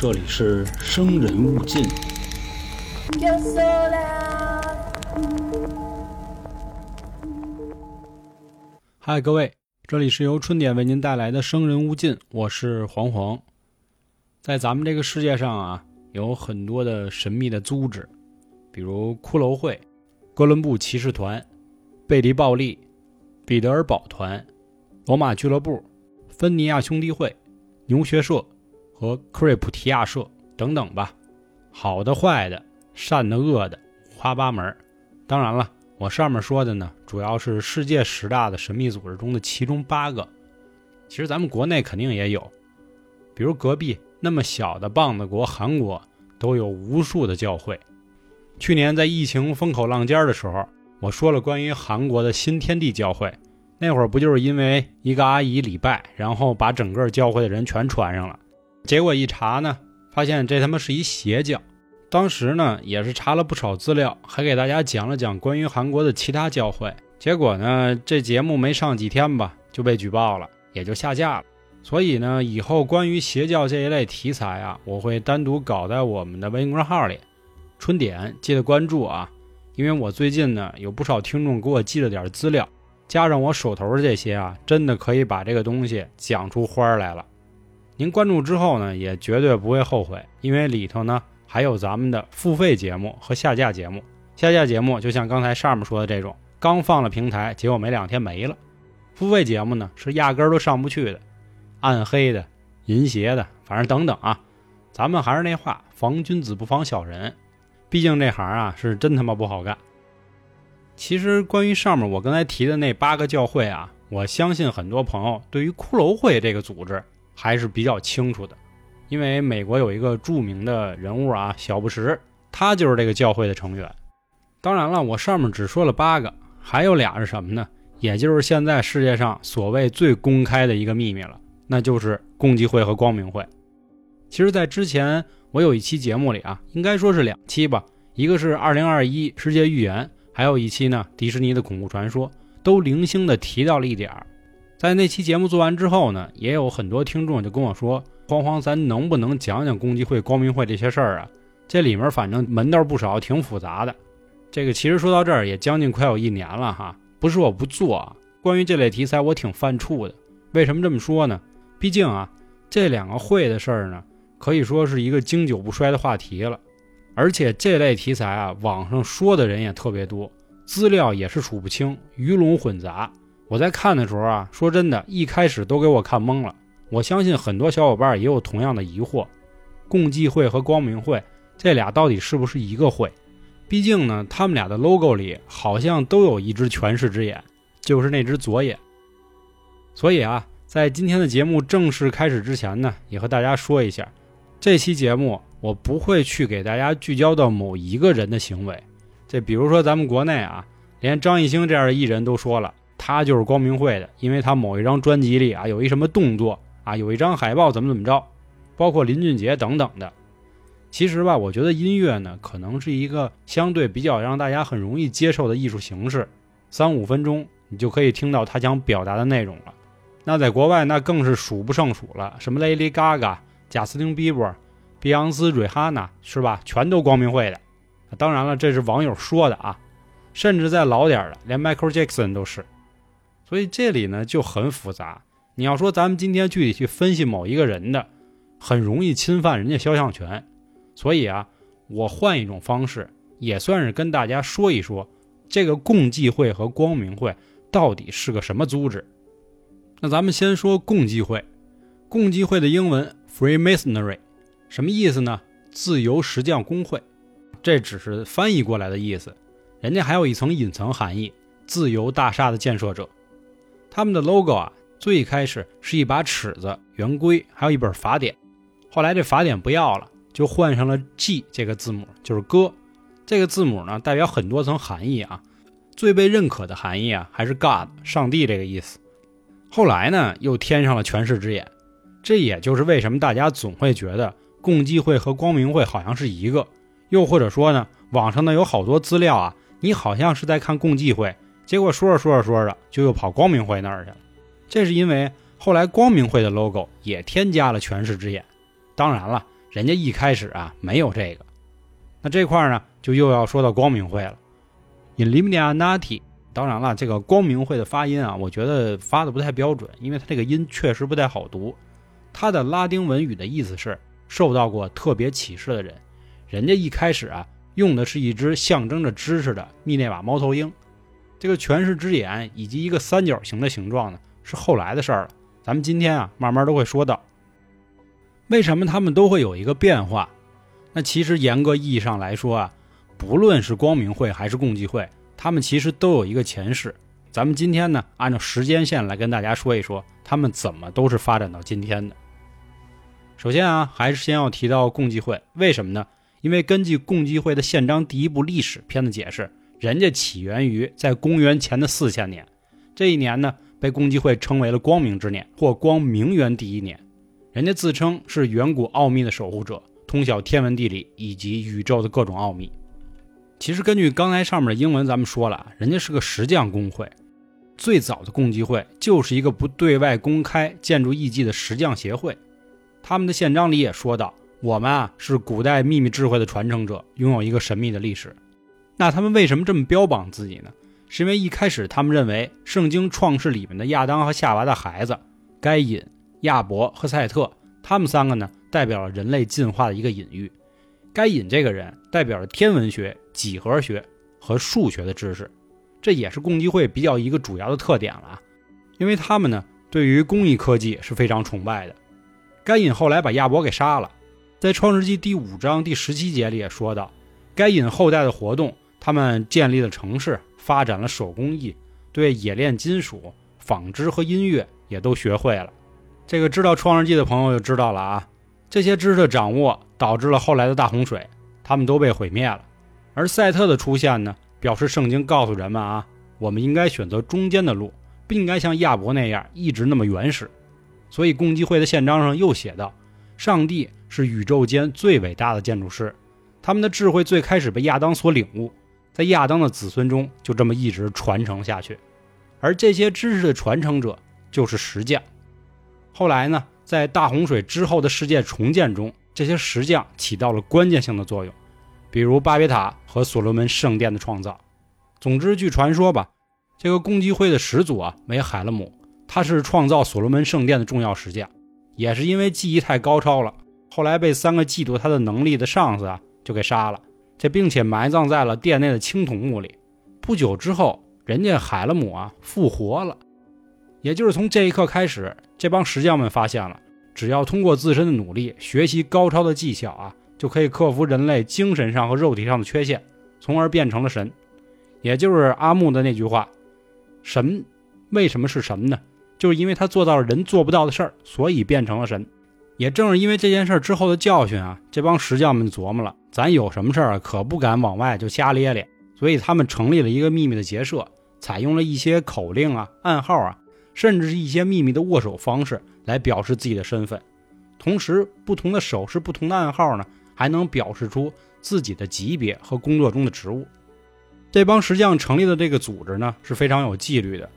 这里是生人勿近。Yo sola. 嗨，各位，这里是由春点为您带来的《生人勿近》，我是黄黄。在咱们这个世界上啊，有很多的神秘的组织，比如骷髅会、哥伦布骑士团、贝利暴力、彼得尔堡团、罗马俱乐部、芬尼亚兄弟会、牛学社和克瑞普提亚社等等吧。好的、坏的、善的、恶的，五花八门。当然了。我上面说的呢，主要是世界十大的神秘组织中的其中八个。其实咱们国内肯定也有，比如隔壁那么小的棒子国韩国，都有无数的教会。去年在疫情风口浪尖的时候，我说了关于韩国的新天地教会，那会儿不就是因为一个阿姨礼拜，然后把整个教会的人全传上了？结果一查呢，发现这他妈是一邪教。当时呢，也是查了不少资料，还给大家讲了讲关于韩国的其他教会。结果呢，这节目没上几天吧，就被举报了，也就下架了。所以呢，以后关于邪教这一类题材啊，我会单独搞在我们的微信公众号里。春点记得关注啊，因为我最近呢有不少听众给我寄了点资料，加上我手头这些啊，真的可以把这个东西讲出花来了。您关注之后呢，也绝对不会后悔，因为里头呢。还有咱们的付费节目和下架节目，下架节目就像刚才上面说的这种，刚放了平台，结果没两天没了。付费节目呢是压根儿都上不去的，暗黑的、淫邪的，反正等等啊。咱们还是那话，防君子不防小人，毕竟这行啊是真他妈不好干。其实关于上面我刚才提的那八个教会啊，我相信很多朋友对于骷髅会这个组织还是比较清楚的。因为美国有一个著名的人物啊，小布什，他就是这个教会的成员。当然了，我上面只说了八个，还有俩是什么呢？也就是现在世界上所谓最公开的一个秘密了，那就是共济会和光明会。其实，在之前我有一期节目里啊，应该说是两期吧，一个是2021世界预言，还有一期呢迪士尼的恐怖传说，都零星的提到了一点儿。在那期节目做完之后呢，也有很多听众就跟我说。黄黄，咱能不能讲讲共济会、光明会这些事儿啊？这里面反正门道不少，挺复杂的。这个其实说到这儿也将近快有一年了哈，不是我不做啊。关于这类题材，我挺犯怵的。为什么这么说呢？毕竟啊，这两个会的事儿呢，可以说是一个经久不衰的话题了。而且这类题材啊，网上说的人也特别多，资料也是数不清，鱼龙混杂。我在看的时候啊，说真的，一开始都给我看懵了。我相信很多小伙伴也有同样的疑惑，共济会和光明会这俩到底是不是一个会？毕竟呢，他们俩的 logo 里好像都有一只权势之眼，就是那只左眼。所以啊，在今天的节目正式开始之前呢，也和大家说一下，这期节目我不会去给大家聚焦到某一个人的行为。这比如说咱们国内啊，连张艺兴这样的艺人都说了，他就是光明会的，因为他某一张专辑里啊有一什么动作。啊，有一张海报怎么怎么着，包括林俊杰等等的。其实吧，我觉得音乐呢，可能是一个相对比较让大家很容易接受的艺术形式，三五分钟你就可以听到他想表达的内容了。那在国外那更是数不胜数了，什么 Lady Gaga、贾斯汀比伯、碧昂斯、瑞哈娜，是吧？全都光明会的。当然了，这是网友说的啊，甚至再老点的，连 Michael Jackson 都是。所以这里呢就很复杂。你要说咱们今天具体去分析某一个人的，很容易侵犯人家肖像权，所以啊，我换一种方式，也算是跟大家说一说，这个共济会和光明会到底是个什么组织。那咱们先说共济会，共济会的英文 Freemasonry，什么意思呢？自由石匠工会，这只是翻译过来的意思，人家还有一层隐藏含义，自由大厦的建设者，他们的 logo 啊。最开始是一把尺子、圆规，还有一本法典。后来这法典不要了，就换上了 G 这个字母，就是哥。这个字母呢，代表很多层含义啊。最被认可的含义啊，还是 God 上帝这个意思。后来呢，又添上了权势之眼。这也就是为什么大家总会觉得共济会和光明会好像是一个，又或者说呢，网上呢有好多资料啊，你好像是在看共济会，结果说着说着说着就又跑光明会那儿去了。这是因为后来光明会的 logo 也添加了权势之眼，当然了，人家一开始啊没有这个。那这块呢，就又要说到光明会了。Illuminati，当然了，这个光明会的发音啊，我觉得发的不太标准，因为它这个音确实不太好读。它的拉丁文语的意思是受到过特别启示的人。人家一开始啊，用的是一只象征着知识的密内瓦猫头鹰。这个权势之眼以及一个三角形的形状呢，是后来的事儿了。咱们今天啊，慢慢都会说到。为什么他们都会有一个变化？那其实严格意义上来说啊，不论是光明会还是共济会，他们其实都有一个前世。咱们今天呢，按照时间线来跟大家说一说，他们怎么都是发展到今天的。首先啊，还是先要提到共济会，为什么呢？因为根据共济会的宪章第一部历史篇的解释，人家起源于在公元前的四千年，这一年呢，被共济会称为了光明之年或光明元第一年。人家自称是远古奥秘的守护者，通晓天文地理以及宇宙的各种奥秘。其实根据刚才上面的英文，咱们说了，人家是个石匠工会。最早的共济会就是一个不对外公开建筑艺伎的石匠协会。他们的宪章里也说到，我们啊是古代秘密智慧的传承者，拥有一个神秘的历史。那他们为什么这么标榜自己呢？是因为一开始他们认为圣经创世里面的亚当和夏娃的孩子该隐。亚伯和赛特，他们三个呢，代表了人类进化的一个隐喻。该隐这个人代表了天文学、几何学和数学的知识，这也是共济会比较一个主要的特点了。因为他们呢，对于工艺科技是非常崇拜的。该隐后来把亚伯给杀了，在创世纪第五章第十七节里也说到，该隐后代的活动，他们建立了城市，发展了手工艺，对冶炼金属、纺织和音乐也都学会了。这个知道《创世纪》的朋友就知道了啊，这些知识的掌握导致了后来的大洪水，他们都被毁灭了。而赛特的出现呢，表示圣经告诉人们啊，我们应该选择中间的路，不应该像亚伯那样一直那么原始。所以共济会的宪章上又写道：上帝是宇宙间最伟大的建筑师，他们的智慧最开始被亚当所领悟，在亚当的子孙中就这么一直传承下去。而这些知识的传承者就是石匠。后来呢，在大洪水之后的世界重建中，这些石匠起到了关键性的作用，比如巴别塔和所罗门圣殿的创造。总之，据传说吧，这个共济会的始祖啊为海勒姆，他是创造所罗门圣殿的重要石匠，也是因为技艺太高超了，后来被三个嫉妒他的能力的上司啊就给杀了，这并且埋葬在了殿内的青铜墓里。不久之后，人家海勒姆啊复活了。也就是从这一刻开始，这帮石匠们发现了，只要通过自身的努力，学习高超的技巧啊，就可以克服人类精神上和肉体上的缺陷，从而变成了神。也就是阿木的那句话：“神为什么是神呢？就是因为他做到了人做不到的事儿，所以变成了神。”也正是因为这件事之后的教训啊，这帮石匠们琢磨了：咱有什么事儿可不敢往外就瞎咧咧，所以他们成立了一个秘密的结社，采用了一些口令啊、暗号啊。甚至是一些秘密的握手方式来表示自己的身份，同时不同的手势、不同的暗号呢，还能表示出自己的级别和工作中的职务。这帮石匠成立的这个组织呢是非常有纪律的，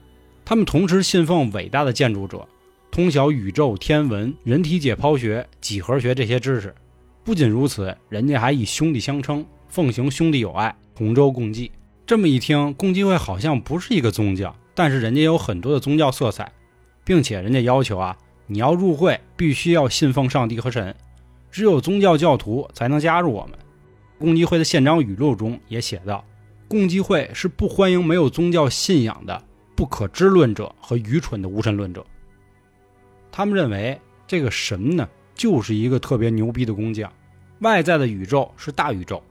他们同时信奉伟大的建筑者，通晓宇宙天文、人体解剖学、几何学这些知识。不仅如此，人家还以兄弟相称，奉行兄弟友爱，同舟共济。这么一听，共济会好像不是一个宗教。但是人家有很多的宗教色彩，并且人家要求啊，你要入会必须要信奉上帝和神，只有宗教教徒才能加入我们。共济会的宪章语录中也写道：共济会是不欢迎没有宗教信仰的不可知论者和愚蠢的无神论者。他们认为这个神呢，就是一个特别牛逼的工匠，外在的宇宙是大宇宙，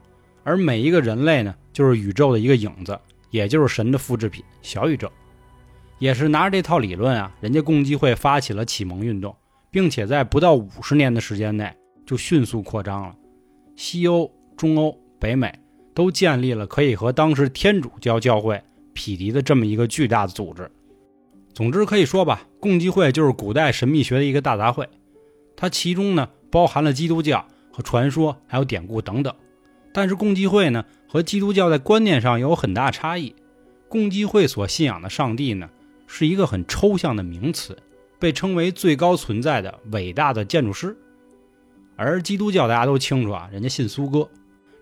而每一个人类呢，就是宇宙的一个影子，也就是神的复制品小宇宙。也是拿着这套理论啊，人家共济会发起了启蒙运动，并且在不到五十年的时间内就迅速扩张了。西欧、中欧、北美都建立了可以和当时天主教教会匹敌的这么一个巨大的组织。总之可以说吧，共济会就是古代神秘学的一个大杂烩，它其中呢包含了基督教和传说，还有典故等等。但是共济会呢和基督教在观念上有很大差异，共济会所信仰的上帝呢。是一个很抽象的名词，被称为最高存在的伟大的建筑师。而基督教大家都清楚啊，人家信苏哥，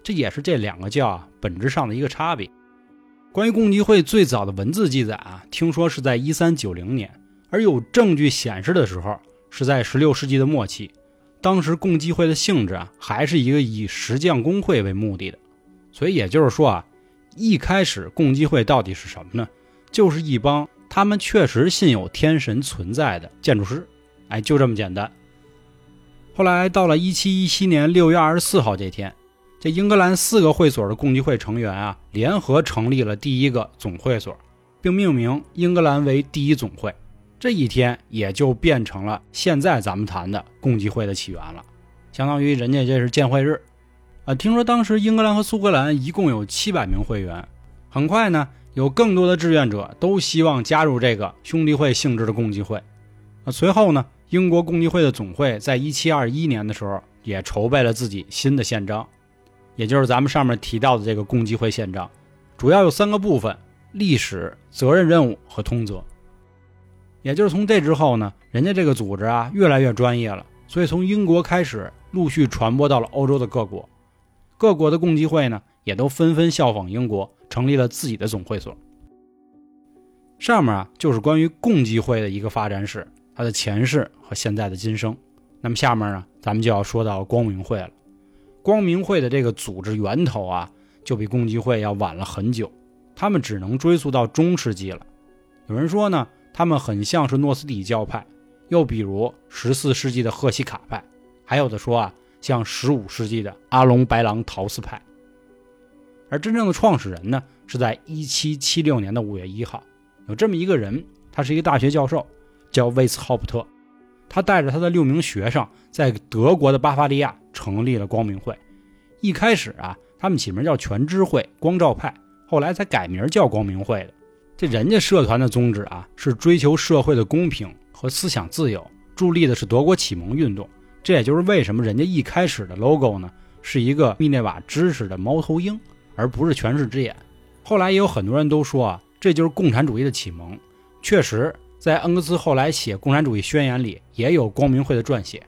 这也是这两个教啊本质上的一个差别。关于共济会最早的文字记载啊，听说是在一三九零年，而有证据显示的时候是在十六世纪的末期。当时共济会的性质啊，还是一个以石匠工会为目的的，所以也就是说啊，一开始共济会到底是什么呢？就是一帮他们确实信有天神存在的建筑师，哎，就这么简单。后来到了一七一七年六月二十四号这天，这英格兰四个会所的共济会成员啊，联合成立了第一个总会所，并命名英格兰为第一总会。这一天也就变成了现在咱们谈的共济会的起源了，相当于人家这是建会日，啊，听说当时英格兰和苏格兰一共有七百名会员，很快呢，有更多的志愿者都希望加入这个兄弟会性质的共济会，啊，随后呢，英国共济会的总会在一七二一年的时候也筹备了自己新的宪章，也就是咱们上面提到的这个共济会宪章，主要有三个部分：历史、责任、任务和通则。也就是从这之后呢，人家这个组织啊越来越专业了，所以从英国开始陆续传播到了欧洲的各国，各国的共济会呢也都纷纷效仿英国，成立了自己的总会所。上面啊就是关于共济会的一个发展史，它的前世和现在的今生。那么下面呢，咱们就要说到光明会了。光明会的这个组织源头啊，就比共济会要晚了很久，他们只能追溯到中世纪了。有人说呢。他们很像是诺斯底教派，又比如十四世纪的赫西卡派，还有的说啊，像十五世纪的阿隆白狼陶斯派。而真正的创始人呢，是在一七七六年的五月一号，有这么一个人，他是一个大学教授，叫威斯浩普特，他带着他的六名学生，在德国的巴伐利亚成立了光明会。一开始啊，他们起名叫全知会、光照派，后来才改名叫光明会的。这人家社团的宗旨啊，是追求社会的公平和思想自由，助力的是德国启蒙运动。这也就是为什么人家一开始的 logo 呢，是一个密涅瓦知识的猫头鹰，而不是权势之眼。后来也有很多人都说啊，这就是共产主义的启蒙。确实，在恩格斯后来写《共产主义宣言》里，也有光明会的撰写。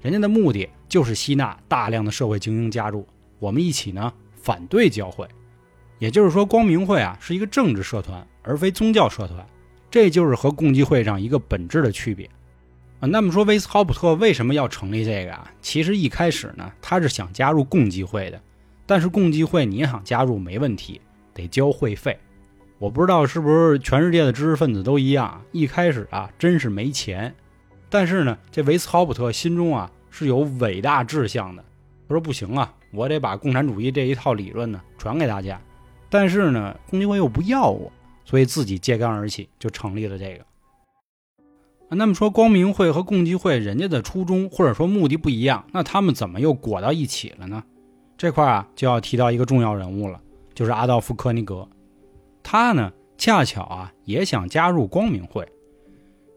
人家的目的就是吸纳大量的社会精英加入，我们一起呢反对教会。也就是说，光明会啊是一个政治社团，而非宗教社团，这就是和共济会上一个本质的区别啊。那么说，威斯豪普特为什么要成立这个啊？其实一开始呢，他是想加入共济会的，但是共济会你想加入没问题，得交会费。我不知道是不是全世界的知识分子都一样，一开始啊真是没钱。但是呢，这维斯豪普特心中啊是有伟大志向的，他说不行啊，我得把共产主义这一套理论呢传给大家。但是呢，共济会又不要我，所以自己揭竿而起，就成立了这个。那么说，光明会和共济会人家的初衷或者说目的不一样，那他们怎么又裹到一起了呢？这块啊，就要提到一个重要人物了，就是阿道夫·科尼格。他呢，恰巧啊，也想加入光明会。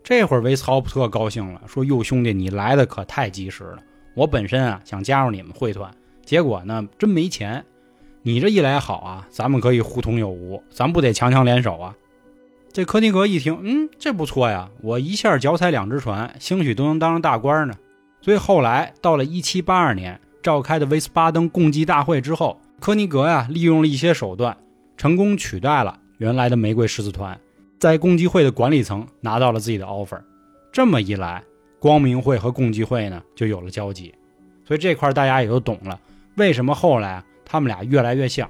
这会儿，维斯豪普特高兴了，说：“哟，兄弟，你来的可太及时了！我本身啊，想加入你们会团，结果呢，真没钱。”你这一来好啊，咱们可以互通有无，咱不得强强联手啊？这科尼格一听，嗯，这不错呀，我一下脚踩两只船，兴许都能当上大官呢。所以后来到了1782年召开的威斯巴登共济大会之后，科尼格呀利用了一些手段，成功取代了原来的玫瑰十字团，在共济会的管理层拿到了自己的 offer。这么一来，光明会和共济会呢就有了交集。所以这块大家也都懂了，为什么后来？他们俩越来越像，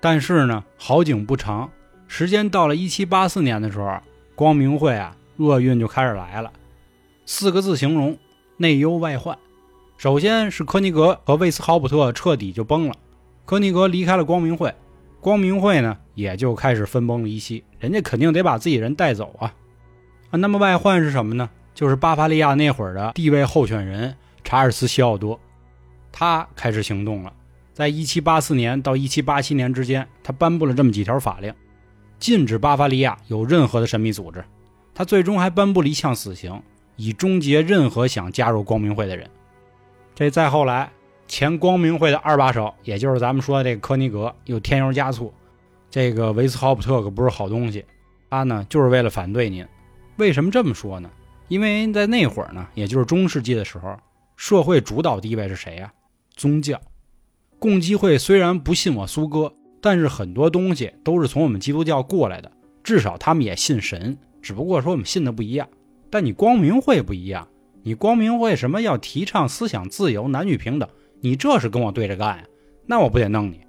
但是呢，好景不长，时间到了一七八四年的时候，光明会啊，厄运就开始来了。四个字形容：内忧外患。首先是科尼格和魏斯豪普特彻底就崩了，科尼格离开了光明会，光明会呢也就开始分崩离析。人家肯定得把自己人带走啊啊！那么外患是什么呢？就是巴伐利亚那会儿的地位候选人查尔斯·西奥多，他开始行动了。在一七八四年到一七八七年之间，他颁布了这么几条法令，禁止巴伐利亚有任何的神秘组织。他最终还颁布了一项死刑，以终结任何想加入光明会的人。这再后来，前光明会的二把手，也就是咱们说的这个科尼格，又添油加醋。这个维斯豪普特可不是好东西，他呢就是为了反对您。为什么这么说呢？因为在那会儿呢，也就是中世纪的时候，社会主导地位是谁呀？宗教。共济会虽然不信我苏哥，但是很多东西都是从我们基督教过来的，至少他们也信神，只不过说我们信的不一样。但你光明会不一样，你光明会什么要提倡思想自由、男女平等，你这是跟我对着干呀？那我不得弄你？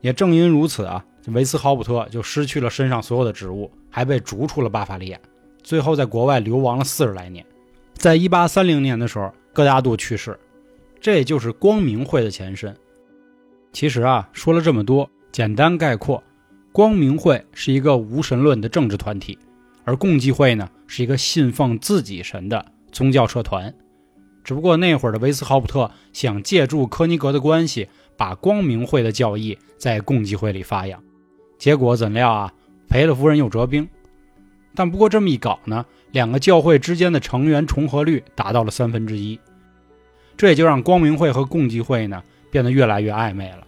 也正因如此啊，维斯豪普特就失去了身上所有的职务，还被逐出了巴伐利亚，最后在国外流亡了四十来年。在一八三零年的时候，戈达杜去世，这就是光明会的前身。其实啊，说了这么多，简单概括，光明会是一个无神论的政治团体，而共济会呢是一个信奉自己神的宗教社团。只不过那会儿的维斯豪普特想借助科尼格的关系，把光明会的教义在共济会里发扬，结果怎料啊，赔了夫人又折兵。但不过这么一搞呢，两个教会之间的成员重合率达到了三分之一，这也就让光明会和共济会呢变得越来越暧昧了。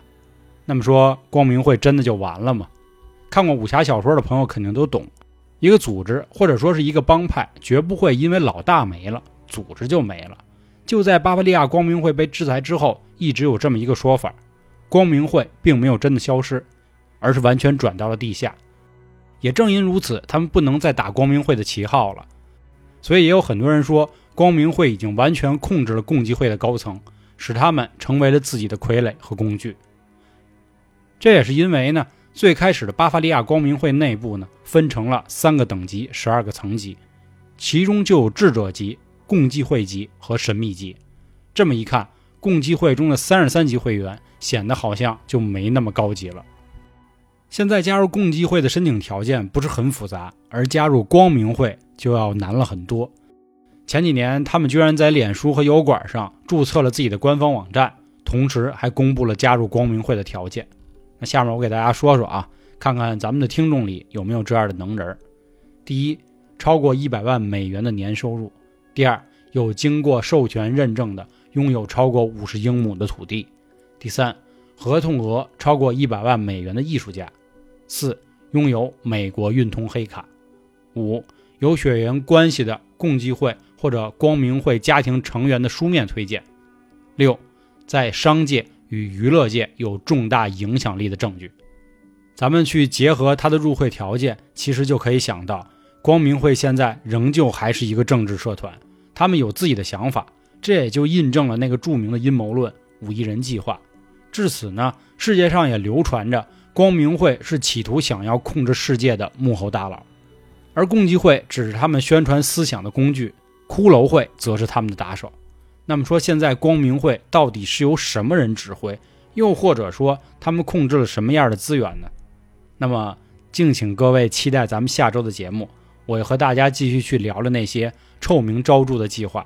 那么说，光明会真的就完了吗？看过武侠小说的朋友肯定都懂，一个组织或者说是一个帮派，绝不会因为老大没了，组织就没了。就在巴伐利亚光明会被制裁之后，一直有这么一个说法：光明会并没有真的消失，而是完全转到了地下。也正因如此，他们不能再打光明会的旗号了。所以也有很多人说，光明会已经完全控制了共济会的高层，使他们成为了自己的傀儡和工具。这也是因为呢，最开始的巴伐利亚光明会内部呢，分成了三个等级、十二个层级，其中就有智者级、共济会级和神秘级。这么一看，共济会中的三十三级会员显得好像就没那么高级了。现在加入共济会的申请条件不是很复杂，而加入光明会就要难了很多。前几年，他们居然在脸书和油管上注册了自己的官方网站，同时还公布了加入光明会的条件。那下面我给大家说说啊，看看咱们的听众里有没有这样的能人。第一，超过一百万美元的年收入；第二，有经过授权认证的，拥有超过五十英亩的土地；第三，合同额超过一百万美元的艺术家；四，拥有美国运通黑卡；五，有血缘关系的共济会或者光明会家庭成员的书面推荐；六，在商界。与娱乐界有重大影响力的证据，咱们去结合他的入会条件，其实就可以想到，光明会现在仍旧还是一个政治社团，他们有自己的想法，这也就印证了那个著名的阴谋论“五亿人计划”。至此呢，世界上也流传着光明会是企图想要控制世界的幕后大佬，而共济会只是他们宣传思想的工具，骷髅会则是他们的打手。那么说，现在光明会到底是由什么人指挥？又或者说，他们控制了什么样的资源呢？那么，敬请各位期待咱们下周的节目，我和大家继续去聊聊那些臭名昭著的计划。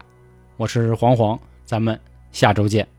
我是黄黄，咱们下周见。